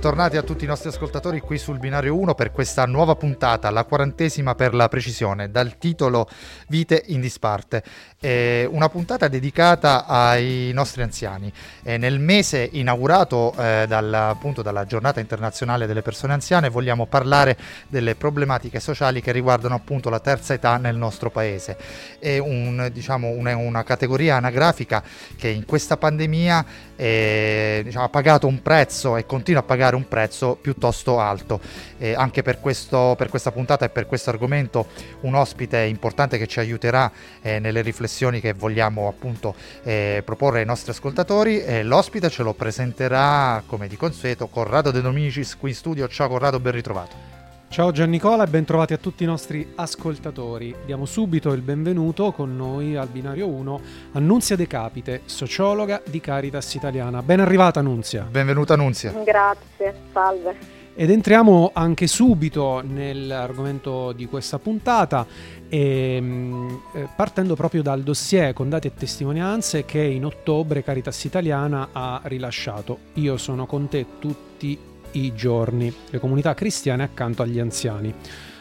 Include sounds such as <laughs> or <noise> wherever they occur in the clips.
bentornati a tutti i nostri ascoltatori qui sul binario 1 per questa nuova puntata, la quarantesima per la precisione, dal titolo Vite in disparte. Eh, una puntata dedicata ai nostri anziani. Eh, nel mese inaugurato eh, dal, appunto, dalla giornata internazionale delle persone anziane vogliamo parlare delle problematiche sociali che riguardano appunto la terza età nel nostro paese. È un, diciamo, una, una categoria anagrafica che in questa pandemia eh, diciamo, ha pagato un prezzo e continua a pagare un prezzo piuttosto alto. Eh, anche per, questo, per, questa puntata e per questo argomento un ospite importante che ci aiuterà eh, nelle riflessioni che vogliamo appunto eh, proporre ai nostri ascoltatori. l'ospite ce lo presenterà come di consueto Corrado De Dominicis qui in studio. Ciao Corrado, ben ritrovato. Ciao Giannicola e bentrovati a tutti i nostri ascoltatori. Diamo subito il benvenuto con noi al binario 1 Annunzia De Capite, sociologa di Caritas Italiana. Ben arrivata Annunzia. Benvenuta Annunzia. Grazie, salve. Ed entriamo anche subito nell'argomento di questa puntata, ehm, eh, partendo proprio dal dossier con dati e testimonianze che in ottobre Caritas Italiana ha rilasciato. Io sono con te tutti i giorni, le comunità cristiane accanto agli anziani.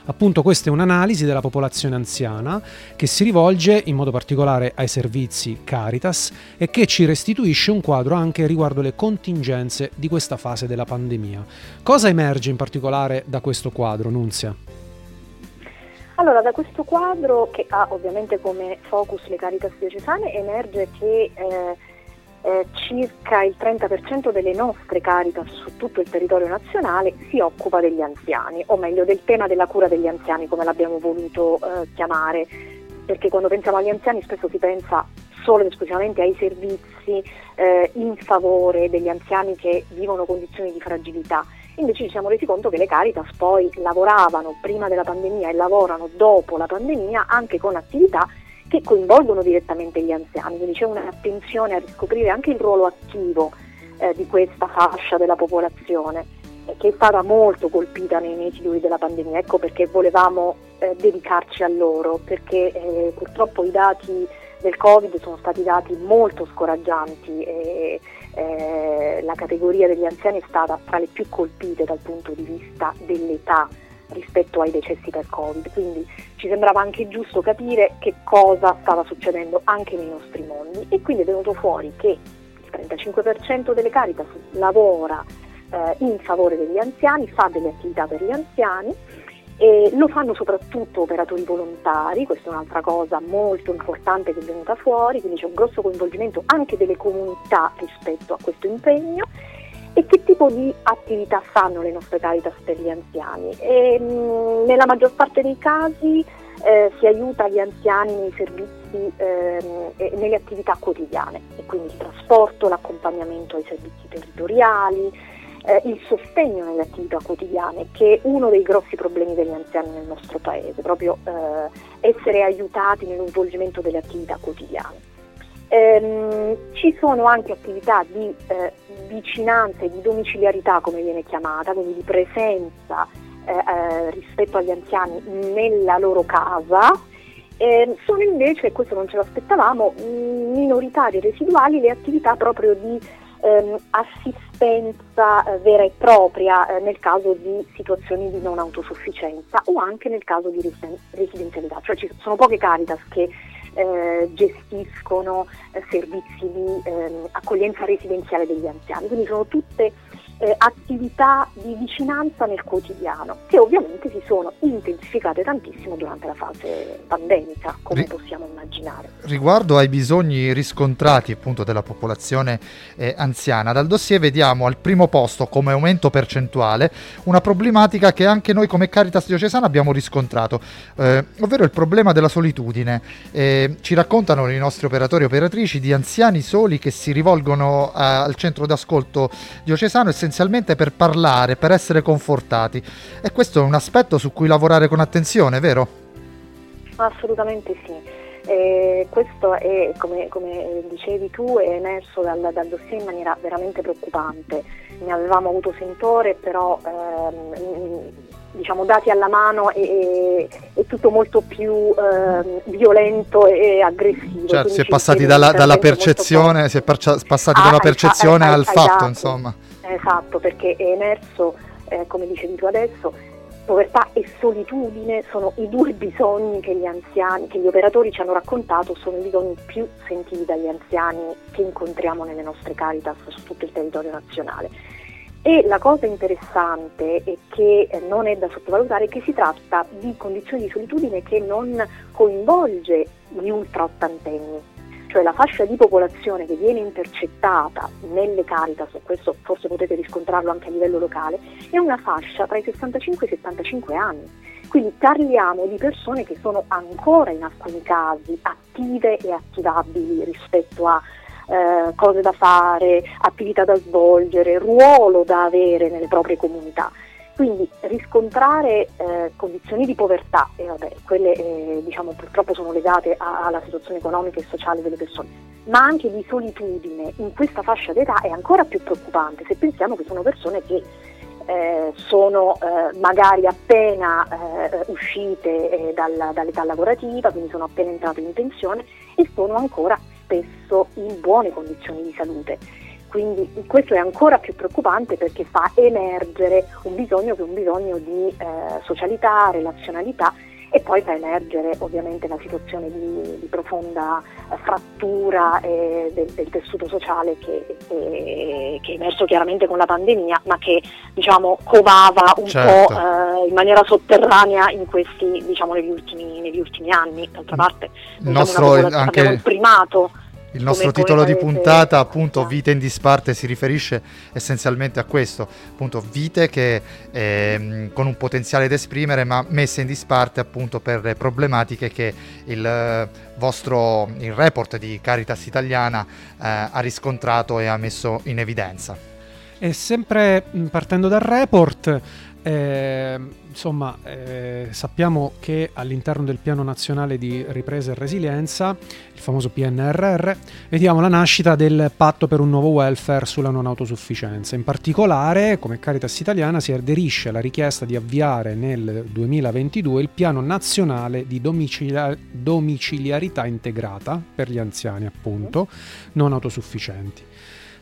Appunto questa è un'analisi della popolazione anziana che si rivolge in modo particolare ai servizi Caritas e che ci restituisce un quadro anche riguardo le contingenze di questa fase della pandemia. Cosa emerge in particolare da questo quadro, Nunzia? Allora, da questo quadro, che ha ovviamente come focus le Caritas diocesane, emerge che eh, eh, circa il 30% delle nostre Caritas su tutto il territorio nazionale si occupa degli anziani, o meglio del tema della cura degli anziani come l'abbiamo voluto eh, chiamare, perché quando pensiamo agli anziani spesso si pensa solo ed esclusivamente ai servizi eh, in favore degli anziani che vivono condizioni di fragilità. Invece ci siamo resi conto che le Caritas poi lavoravano prima della pandemia e lavorano dopo la pandemia anche con attività che coinvolgono direttamente gli anziani, quindi c'è un'attenzione a riscoprire anche il ruolo attivo eh, di questa fascia della popolazione eh, che è stata molto colpita nei mesi duri della pandemia, ecco perché volevamo eh, dedicarci a loro, perché eh, purtroppo i dati del Covid sono stati dati molto scoraggianti e eh, la categoria degli anziani è stata tra le più colpite dal punto di vista dell'età rispetto ai decessi per Covid, quindi ci sembrava anche giusto capire che cosa stava succedendo anche nei nostri mondi. E quindi è venuto fuori che il 35% delle Caritas lavora eh, in favore degli anziani, fa delle attività per gli anziani e lo fanno soprattutto operatori volontari, questa è un'altra cosa molto importante che è venuta fuori, quindi c'è un grosso coinvolgimento anche delle comunità rispetto a questo impegno e che tipo di attività fanno le nostre Caritas per gli anziani? E, mh, nella maggior parte dei casi eh, si aiuta gli anziani nei servizi ehm, nelle attività quotidiane, e quindi il trasporto, l'accompagnamento ai servizi territoriali, eh, il sostegno nelle attività quotidiane, che è uno dei grossi problemi degli anziani nel nostro paese, proprio eh, essere aiutati nello svolgimento delle attività quotidiane. Ehm, ci sono anche attività di eh, vicinanza e di domiciliarità, come viene chiamata, quindi di presenza eh, eh, rispetto agli anziani nella loro casa. Ehm, sono invece, e questo non ce l'aspettavamo, minoritarie e residuali le attività proprio di ehm, assistenza eh, vera e propria eh, nel caso di situazioni di non autosufficienza o anche nel caso di residenzialità. Cioè ci sono poche Caritas che eh, gestiscono eh, servizi di eh, accoglienza residenziale degli anziani, quindi sono tutte eh, attività di vicinanza nel quotidiano che ovviamente si sono intensificate tantissimo durante la fase pandemica, come Ri- possiamo immaginare. Riguardo ai bisogni riscontrati appunto della popolazione eh, anziana, dal dossier vediamo al primo posto come aumento percentuale una problematica che anche noi come Caritas diocesana abbiamo riscontrato, eh, ovvero il problema della solitudine. ci raccontano i nostri operatori e operatrici di anziani soli che si rivolgono a, al centro d'ascolto diocesano e essenzialmente per parlare, per essere confortati. E questo è un aspetto su cui lavorare con attenzione, vero? Assolutamente sì. Eh, questo è, come, come, dicevi tu, è emerso dal, dal, dossier in maniera veramente preoccupante. Ne avevamo avuto sentore, però ehm, diciamo, dati alla mano è, è tutto molto più eh, violento e aggressivo. Certo, si è passati dalla, dalla percezione, si è percia- passati ah, dalla percezione ai, al ai, fatto, ai insomma. Esatto, perché è emerso, eh, come dicevi tu adesso, povertà e solitudine sono i due bisogni che gli anziani, che gli operatori ci hanno raccontato, sono i bisogni più sentiti dagli anziani che incontriamo nelle nostre caritas su tutto il territorio nazionale. E la cosa interessante e che eh, non è da sottovalutare è che si tratta di condizioni di solitudine che non coinvolge gli ultra ottantenni, cioè la fascia di popolazione che viene intercettata nelle Caritas, e questo forse potete riscontrarlo anche a livello locale, è una fascia tra i 65 e i 75 anni. Quindi parliamo di persone che sono ancora in alcuni casi attive e attivabili rispetto a eh, cose da fare, attività da svolgere, ruolo da avere nelle proprie comunità. Quindi riscontrare eh, condizioni di povertà, e vabbè, quelle eh, diciamo, purtroppo sono legate a, alla situazione economica e sociale delle persone, ma anche di solitudine in questa fascia d'età è ancora più preoccupante se pensiamo che sono persone che eh, sono eh, magari appena eh, uscite eh, dalla, dall'età lavorativa, quindi sono appena entrate in pensione e sono ancora spesso in buone condizioni di salute quindi questo è ancora più preoccupante perché fa emergere un bisogno che è un bisogno di eh, socialità, relazionalità e poi fa emergere ovviamente la situazione di, di profonda eh, frattura eh, del, del, tessuto sociale che, che, che, è emerso chiaramente con la pandemia ma che diciamo covava un certo. po' eh, in maniera sotterranea in questi, diciamo, negli, ultimi, negli ultimi anni. D'altra parte il nostro, anche... abbiamo il primato il nostro come, titolo come di puntata, appunto, Vite in disparte, si riferisce essenzialmente a questo, appunto, vite che eh, con un potenziale da esprimere, ma messe in disparte appunto per le problematiche che il eh, vostro il report di Caritas Italiana eh, ha riscontrato e ha messo in evidenza. E sempre partendo dal report, eh, insomma, eh, sappiamo che all'interno del Piano Nazionale di Ripresa e Resilienza, il famoso PNRR, vediamo la nascita del patto per un nuovo welfare sulla non autosufficienza. In particolare, come Caritas Italiana, si aderisce alla richiesta di avviare nel 2022 il Piano Nazionale di domicilia- domiciliarità integrata per gli anziani, appunto, non autosufficienti.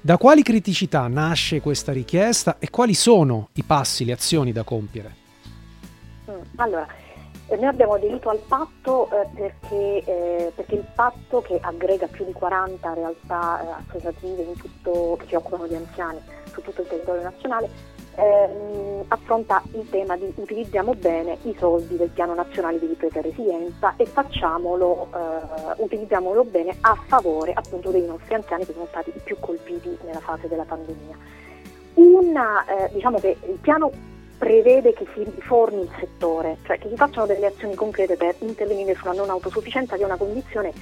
Da quali criticità nasce questa richiesta e quali sono i passi, le azioni da compiere? Mm, allora, eh, noi abbiamo aderito al patto eh, perché, eh, perché, il patto che aggrega più di 40 realtà associative tutto, che si occupano di anziani su tutto il territorio nazionale ehm, affronta il tema di utilizziamo bene i soldi del piano nazionale di ripresa e resilienza e facciamolo, eh, utilizziamolo bene a favore appunto dei nostri anziani che sono stati i più colpiti nella fase della pandemia. Una, eh, diciamo che il piano prevede che si riformi il settore, cioè che si facciano delle azioni concrete per intervenire sulla non autosufficienza, che è una condizione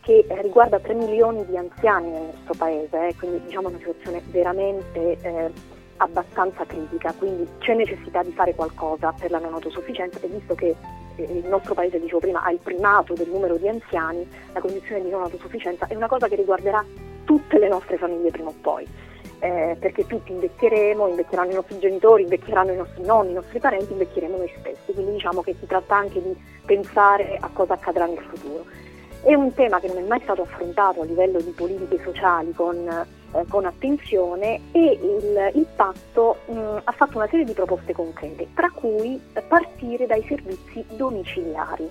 che eh, riguarda 3 milioni di anziani nel nostro paese, eh, quindi diciamo una situazione veramente eh, abbastanza critica, quindi c'è necessità di fare qualcosa per la non autosufficienza e visto che eh, il nostro paese, dicevo prima, ha il primato del numero di anziani, la condizione di non autosufficienza è una cosa che riguarderà tutte le nostre famiglie prima o poi. Eh, perché tutti invecchieremo, invecchieranno i nostri genitori, invecchieranno i nostri nonni, i nostri parenti, invecchieremo noi stessi, quindi diciamo che si tratta anche di pensare a cosa accadrà nel futuro. È un tema che non è mai stato affrontato a livello di politiche sociali con eh, con attenzione e il, il patto mh, mm, ha fatto una serie di proposte concrete, tra cui partire dai servizi domiciliari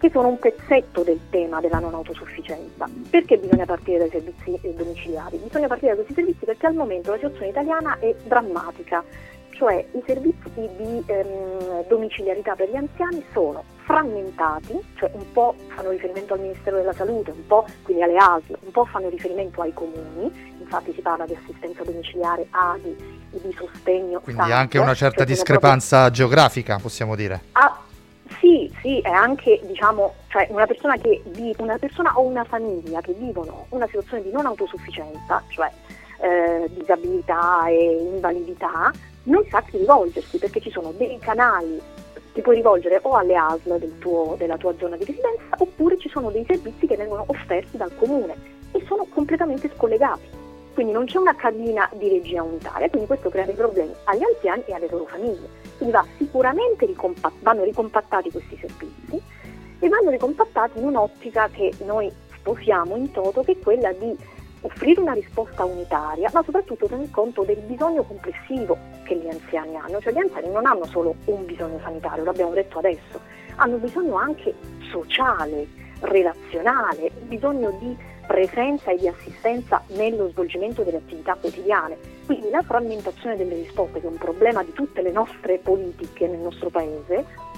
che sono un pezzetto del tema della non autosufficienza. Perché bisogna partire dai servizi eh, domiciliari? Bisogna partire da questi servizi perché al momento la situazione italiana è drammatica, cioè i servizi di ehm, domiciliarità per gli anziani sono frammentati, cioè un po' fanno riferimento al Ministero della Salute, un po' quindi alle ASL, un po' fanno riferimento ai comuni, infatti si parla di assistenza domiciliare, ADI di sostegno. Quindi SAC, anche una certa cioè discrepanza proprio... geografica, possiamo dire. Ah, sì, sì, è anche diciamo, cioè una persona che vive, una persona o una famiglia che vivono una situazione di non autosufficienza, cioè eh, disabilità e invalidità, non sa chi rivolgersi perché ci sono dei canali ti puoi rivolgere o alle ASL del della tua zona di residenza oppure ci sono dei servizi che vengono offerti dal comune e sono completamente scollegati. Quindi non c'è una cabina di regia unitaria, quindi questo crea dei problemi agli anziani e alle loro famiglie. Quindi va sicuramente ricompatt- vanno ricompattati questi servizi e vanno ricompattati in un'ottica che noi sposiamo in toto, che è quella di offrire una risposta unitaria, ma soprattutto tener conto del bisogno complessivo che gli anziani hanno. Cioè gli anziani non hanno solo un bisogno sanitario, l'abbiamo detto adesso, hanno bisogno anche sociale, relazionale, bisogno di presenza e di assistenza nello svolgimento delle attività quotidiane. Quindi la frammentazione delle risposte, che è un problema di tutte le nostre politiche nel nostro Paese,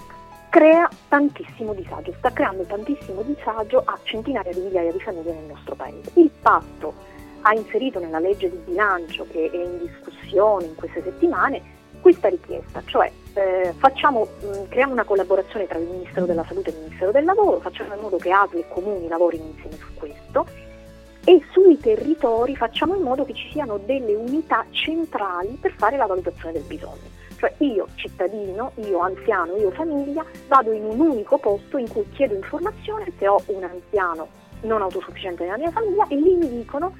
crea tantissimo disagio, sta creando tantissimo disagio a centinaia di migliaia di famiglie nel nostro Paese. Il patto ha inserito nella legge di bilancio che è in discussione in queste settimane questa richiesta, cioè eh, facciamo, mh, creiamo una collaborazione tra il Ministero della Salute e il Ministero del Lavoro, facciamo in modo che ASL e Comuni lavorino insieme su questo e sui territori facciamo in modo che ci siano delle unità centrali per fare la valutazione del bisogno. Cioè io cittadino, io anziano, io famiglia, vado in un unico posto in cui chiedo informazione se ho un anziano non autosufficiente nella mia famiglia e lì mi dicono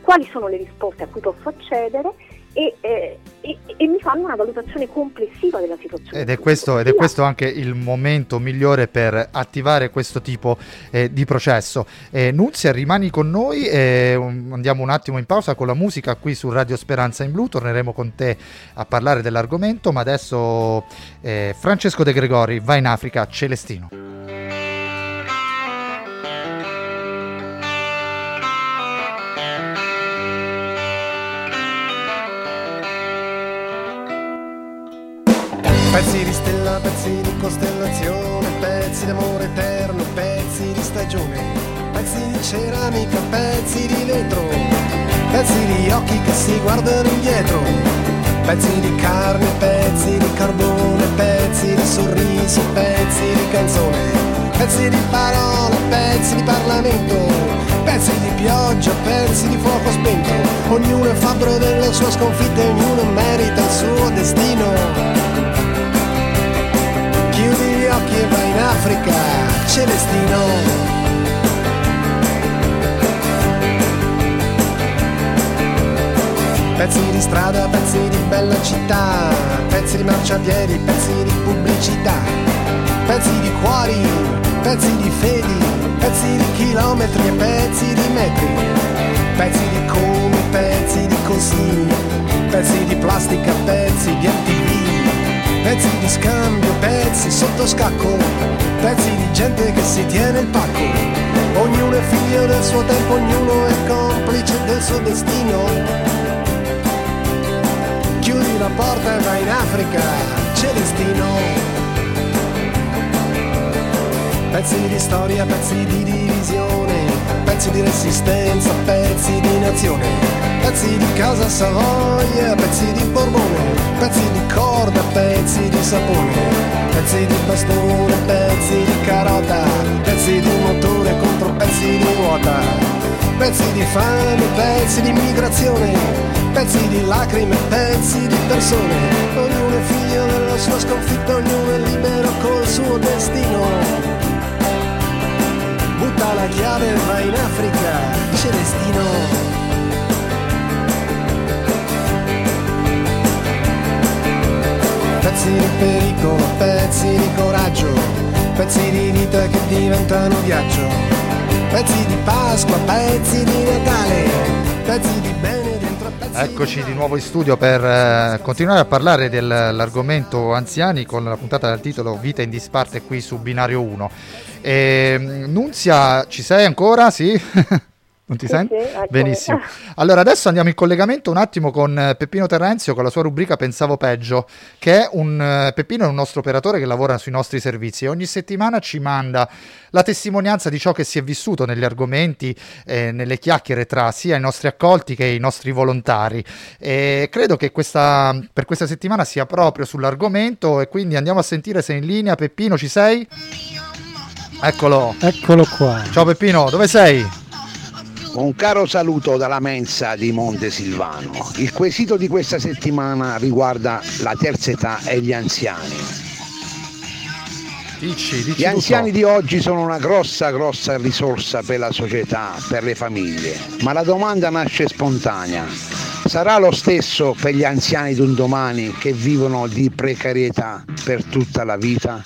quali sono le risposte a cui posso accedere e, eh, e, e, mi fanno una valutazione complessiva della situazione. Ed è questo, ed è questo anche il momento migliore per attivare questo tipo eh, di processo. Eh, Nunzia, rimani con noi, um, andiamo un attimo in pausa con la musica qui su Radio Speranza in Blu, torneremo con te a parlare dell'argomento, ma adesso eh, Francesco De Gregori va in Africa, Celestino. Pezzi di stella, pezzi di costellazione, pezzi d'amore eterno, pezzi di stagione, pezzi di ceramica, pezzi di vetro, pezzi di occhi che si guardano indietro, pezzi di carne, pezzi di carbone, pezzi di sorrisi, pezzi di canzone, pezzi di parole, pezzi di Parlamento, pezzi di pioggia, pezzi di fuoco spento, ognuno è fabbro delle sue sconfitte, ognuno merita il suo destino chiudi gli occhi e vai in Africa, Celestino. Pezzi di strada, pezzi di bella città, pezzi di marciapiedi, pezzi di pubblicità, pezzi di cuori, pezzi di fedi, pezzi di chilometri e pezzi di metri, pezzi di come, pezzi di così, pezzi di plastica, pezzi di MTV pezzi di scambio, pezzi sotto scacco, pezzi di gente che si tiene il pacco. Ognuno è figlio del suo tempo, ognuno è complice del suo destino. Chiudi la porta e vai in Africa, c'è destino. Pezzi di storia, pezzi di divisione, pezzi di resistenza, pezzi di nazione, pezzi di casa Savoia, pezzi di Borbone, pezzi di corda, pezzi di sapone, pezzi di bastone, pezzi di carota, pezzi di motore contro pezzi di ruota, pezzi di fame, pezzi di migrazione, pezzi di lacrime, pezzi di persone, ognuno è figlio della sua sconfitta, ognuno è libero col suo destino butta la chiave va in Africa, Celestino. Pezzi di pericolo, pezzi di coraggio, pezzi di vita che diventano viaggio, pezzi di Pasqua, pezzi di Natale, pezzi di bene. Eccoci di nuovo in studio per eh, continuare a parlare dell'argomento anziani con la puntata dal titolo Vita in disparte qui su Binario 1. E, ehm, Nunzia, ci sei ancora? Sì? <laughs> Non ti sì, senti? Sì. Benissimo. Allora, adesso andiamo in collegamento un attimo con eh, Peppino Terenzio con la sua rubrica Pensavo Peggio, che è un uh, Peppino è un nostro operatore che lavora sui nostri servizi e ogni settimana ci manda la testimonianza di ciò che si è vissuto negli argomenti, eh, nelle chiacchiere tra sia i nostri accolti che i nostri volontari. E credo che questa, per questa settimana sia proprio sull'argomento e quindi andiamo a sentire se in linea. Peppino, ci sei? Eccolo. Eccolo qua. Ciao Peppino, dove sei? Un caro saluto dalla mensa di Monte Silvano. Il quesito di questa settimana riguarda la terza età e gli anziani. Dici, dici Gli anziani di oggi sono una grossa, grossa risorsa per la società, per le famiglie, ma la domanda nasce spontanea. Sarà lo stesso per gli anziani di un domani che vivono di precarietà per tutta la vita?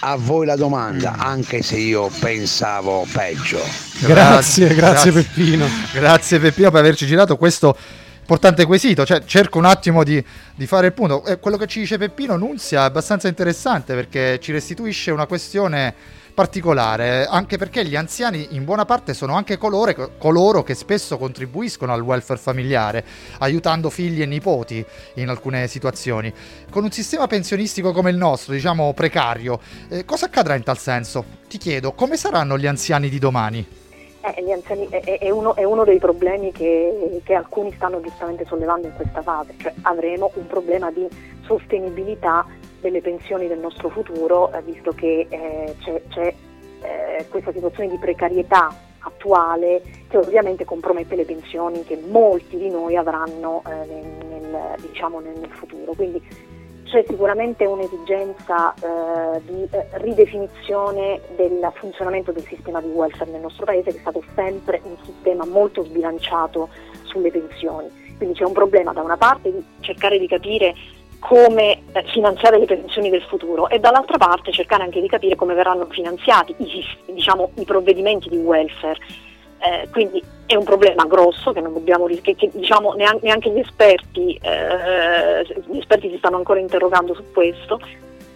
A voi la domanda, anche se io pensavo peggio. Grazie, grazie, grazie Peppino. Grazie Peppino per averci girato questo importante quesito, cioè cerco un attimo di, di fare il punto. Eh, quello che ci dice Peppino Nunzia è abbastanza interessante perché ci restituisce una questione particolare, anche perché gli anziani in buona parte sono anche colore, coloro che spesso contribuiscono al welfare familiare, aiutando figli e nipoti in alcune situazioni. Con un sistema pensionistico come il nostro, diciamo precario, eh, cosa accadrà in tal senso? Ti chiedo, come saranno gli anziani di domani? Eh, anziani, è, è, uno, è, uno, dei problemi che, che, alcuni stanno giustamente sollevando in questa fase, cioè avremo un problema di sostenibilità delle pensioni del nostro futuro, eh, visto che eh, c'è, c'è eh, questa situazione di precarietà attuale che ovviamente compromette le pensioni che molti di noi avranno nel, nel, diciamo nel, nel futuro. Quindi c'è sicuramente un'esigenza eh, di eh, ridefinizione del funzionamento del sistema di welfare nel nostro paese che è stato sempre un sistema molto sbilanciato sulle pensioni. Quindi c'è un problema da una parte di cercare di capire come eh, finanziare le pensioni del futuro e dall'altra parte cercare anche di capire come verranno finanziati i, diciamo, i provvedimenti di welfare. Eh, quindi è un problema grosso che, dobbiamo, che, che diciamo, neanche, gli esperti, eh, gli esperti si stanno ancora interrogando su questo,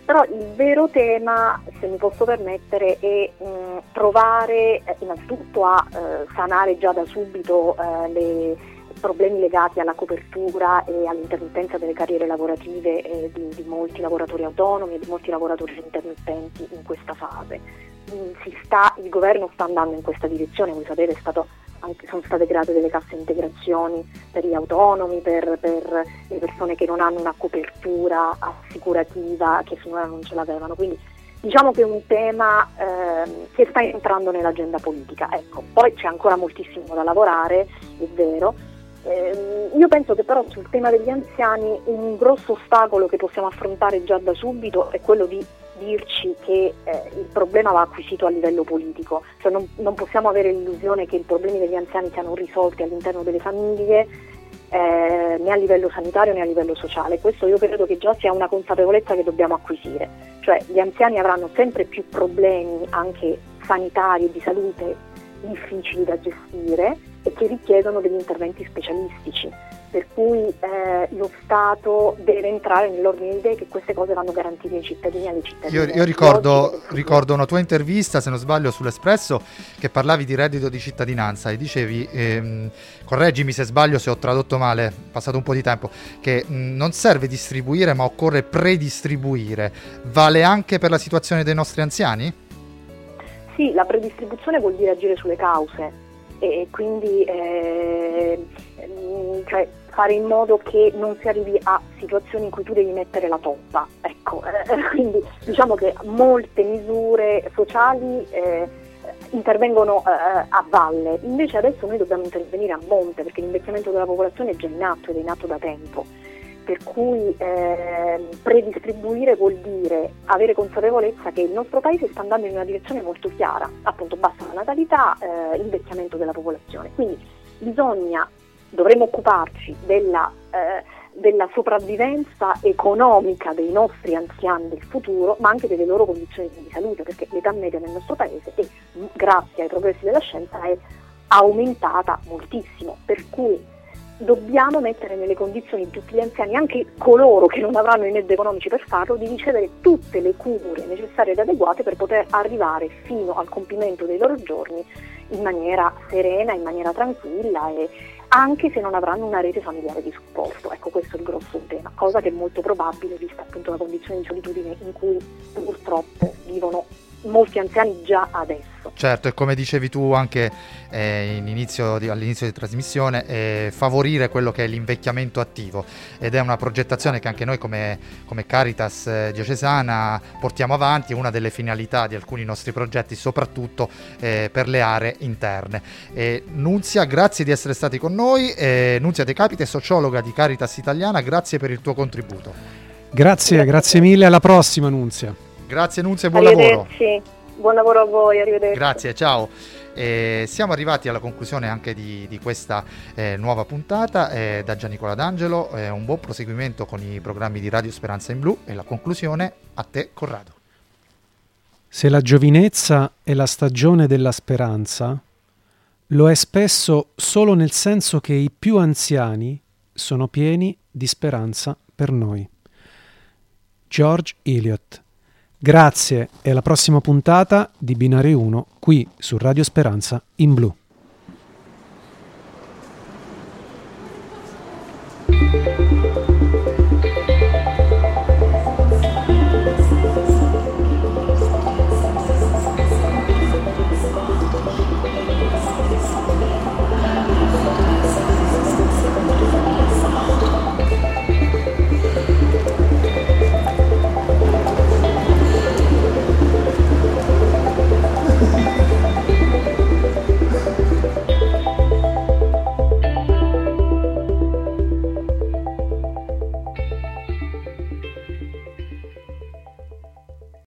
però il vero tema, se mi posso permettere, è mh, provare eh, innanzitutto a eh, sanare già da subito eh, le problemi legati alla copertura e all'intermittenza delle carriere lavorative eh, di, di, molti lavoratori autonomi e di molti lavoratori intermittenti in questa fase. Mm, sta, il governo sta andando in questa direzione, come sapete anche, sono state create delle casse integrazioni per gli autonomi, per, per, le persone che non hanno una copertura assicurativa, che finora non ce l'avevano. Quindi diciamo che è un tema eh, che sta entrando nell'agenda politica. Ecco, poi c'è ancora moltissimo da lavorare, è vero, eh, io penso che però sul tema degli anziani un grosso ostacolo che possiamo affrontare già da subito è quello di dirci che eh, il problema va acquisito a livello politico, cioè non, non, possiamo avere l'illusione che i problemi degli anziani siano risolti all'interno delle famiglie eh, né a livello sanitario né a livello sociale. Questo io credo che già sia una consapevolezza che dobbiamo acquisire, cioè gli anziani avranno sempre più problemi anche sanitari e di salute difficili da gestire e che richiedono degli interventi specialistici, per cui eh, lo Stato deve entrare nell'ordine di idee che queste cose vanno garantite ai cittadini e alle cittadine. Io, io ricordo, ricordo, una tua intervista, se non sbaglio, sull'Espresso, che parlavi di reddito di cittadinanza e dicevi, ehm, correggimi se sbaglio, se ho tradotto male, è passato un po' di tempo, che mh, mm, non serve distribuire ma occorre predistribuire. Vale anche per la situazione dei nostri anziani? Sì, la predistribuzione vuol dire agire sulle cause e quindi eh, cioè, fare in modo che non si arrivi a situazioni in cui tu devi mettere la toppa. Ecco, eh, <laughs> quindi diciamo che molte misure sociali eh, intervengono eh, a valle, invece adesso noi dobbiamo intervenire a monte perché l'invecchiamento della popolazione è già in atto ed è in atto da tempo per cui eh, predistribuire vuol dire avere consapevolezza che il nostro paese sta andando in una direzione molto chiara, appunto bassa la natalità, eh, invecchiamento della popolazione, quindi bisogna, dovremmo occuparci della, eh, della sopravvivenza economica dei nostri anziani del futuro, ma anche delle loro condizioni di salute, perché l'età media nel nostro paese è, grazie ai progressi della scienza, è aumentata moltissimo, per cui dobbiamo mettere nelle condizioni tutti gli anziani, anche coloro che non avranno i mezzi economici per farlo, di ricevere tutte le cure necessarie ed adeguate per poter arrivare fino al compimento dei loro giorni in maniera serena, in maniera tranquilla e anche se non avranno una rete familiare di supporto. Ecco, questo è il grosso tema, cosa che è molto probabile vista appunto la condizione di solitudine in cui purtroppo vivono molti anziani già adesso. Certo, e come dicevi tu anche eh, inizio di, all'inizio di trasmissione, eh, favorire quello che è l'invecchiamento attivo ed è una progettazione che anche noi come, come Caritas eh, diocesana portiamo avanti, è una delle finalità di alcuni nostri progetti, soprattutto eh, per le aree interne. Nunzia, grazie di essere stati con noi, Nunzia De Capite, sociologa di Caritas Italiana, grazie per il tuo contributo. Grazie, grazie mille, alla prossima Nunzia. Grazie Nunzia e buon lavoro. Buon lavoro a voi, arrivederci. Grazie, ciao. Eh, siamo arrivati alla conclusione anche di, di questa eh, nuova puntata eh, da Giannicola D'Angelo, un buon proseguimento con i programmi di Radio Speranza in Blu e la conclusione a te Corrado. Se la giovinezza è la stagione della speranza, lo è spesso solo nel senso che i più anziani sono pieni di speranza per noi. George Eliot. Grazie e alla prossima puntata di Binari 1 qui su Radio Speranza in blu.